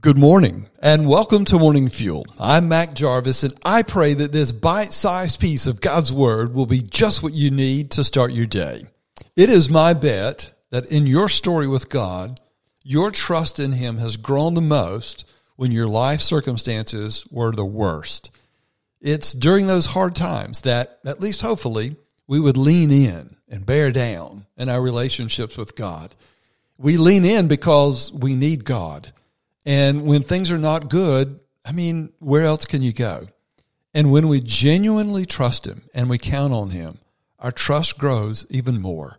Good morning and welcome to Morning Fuel. I'm Mac Jarvis and I pray that this bite-sized piece of God's Word will be just what you need to start your day. It is my bet that in your story with God, your trust in Him has grown the most when your life circumstances were the worst. It's during those hard times that, at least hopefully, we would lean in and bear down in our relationships with God. We lean in because we need God. And when things are not good, I mean, where else can you go? And when we genuinely trust him and we count on him, our trust grows even more.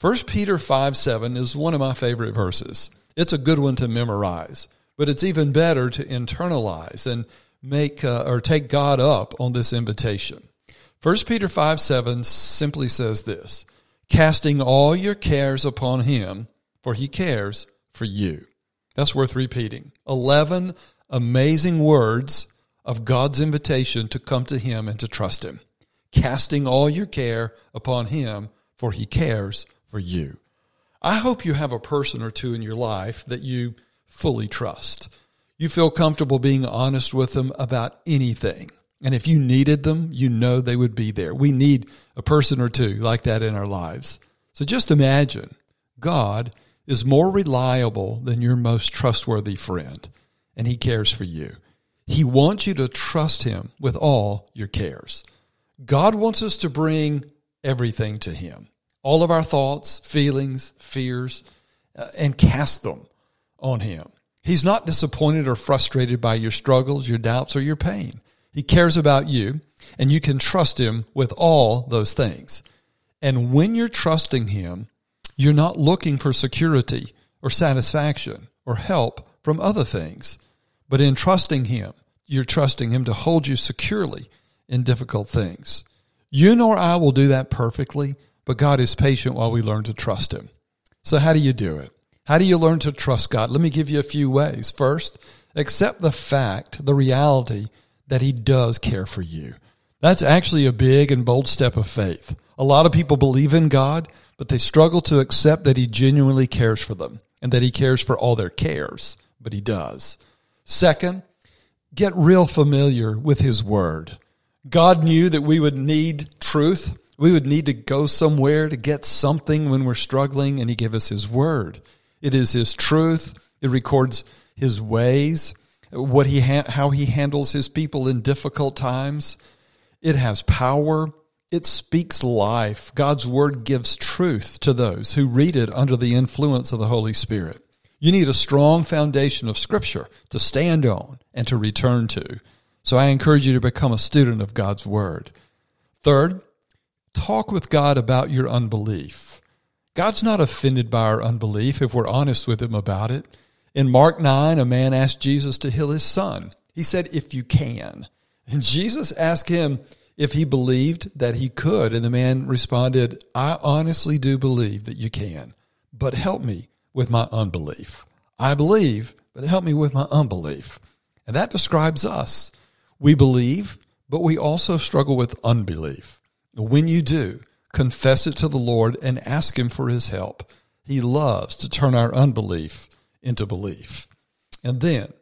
1 Peter 5 7 is one of my favorite verses. It's a good one to memorize, but it's even better to internalize and make uh, or take God up on this invitation. 1 Peter 5 7 simply says this casting all your cares upon him, for he cares for you. That's worth repeating. 11 amazing words of God's invitation to come to Him and to trust Him. Casting all your care upon Him, for He cares for you. I hope you have a person or two in your life that you fully trust. You feel comfortable being honest with them about anything. And if you needed them, you know they would be there. We need a person or two like that in our lives. So just imagine God is more reliable than your most trustworthy friend, and he cares for you. He wants you to trust him with all your cares. God wants us to bring everything to him all of our thoughts, feelings, fears, uh, and cast them on him. He's not disappointed or frustrated by your struggles, your doubts, or your pain. He cares about you, and you can trust him with all those things. And when you're trusting him, you're not looking for security or satisfaction or help from other things, but in trusting Him, you're trusting Him to hold you securely in difficult things. You nor I will do that perfectly, but God is patient while we learn to trust Him. So, how do you do it? How do you learn to trust God? Let me give you a few ways. First, accept the fact, the reality that He does care for you. That's actually a big and bold step of faith. A lot of people believe in God, but they struggle to accept that he genuinely cares for them and that he cares for all their cares, but he does. Second, get real familiar with his word. God knew that we would need truth. We would need to go somewhere to get something when we're struggling, and he gave us his word. It is his truth. It records his ways, what he ha- how he handles his people in difficult times. It has power. It speaks life. God's word gives truth to those who read it under the influence of the Holy Spirit. You need a strong foundation of scripture to stand on and to return to. So I encourage you to become a student of God's word. Third, talk with God about your unbelief. God's not offended by our unbelief if we're honest with him about it. In Mark 9, a man asked Jesus to heal his son. He said, if you can. And Jesus asked him, if he believed that he could. And the man responded, I honestly do believe that you can, but help me with my unbelief. I believe, but help me with my unbelief. And that describes us. We believe, but we also struggle with unbelief. When you do, confess it to the Lord and ask Him for His help. He loves to turn our unbelief into belief. And then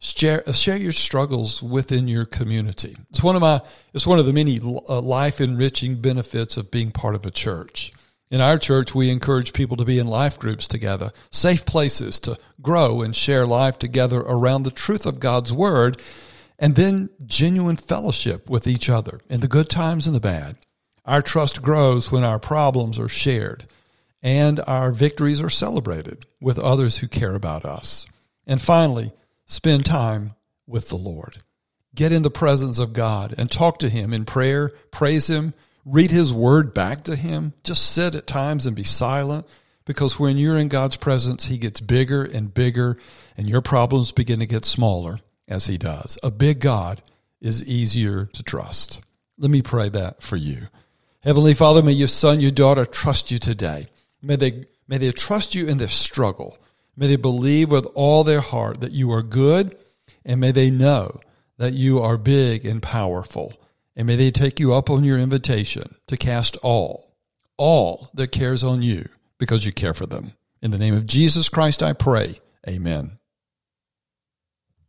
share share your struggles within your community. It's one of my it's one of the many uh, life enriching benefits of being part of a church. In our church, we encourage people to be in life groups together, safe places to grow and share life together around the truth of God's word, and then genuine fellowship with each other in the good times and the bad. Our trust grows when our problems are shared and our victories are celebrated with others who care about us. And finally, spend time with the Lord. Get in the presence of God and talk to Him in prayer, praise Him, read His Word back to Him. Just sit at times and be silent because when you're in God's presence, He gets bigger and bigger and your problems begin to get smaller as He does. A big God is easier to trust. Let me pray that for you. Heavenly Father, may your son, your daughter trust you today. May they, may they trust you in their struggle. May they believe with all their heart that you are good, and may they know that you are big and powerful. And may they take you up on your invitation to cast all, all that cares on you because you care for them. In the name of Jesus Christ, I pray. Amen.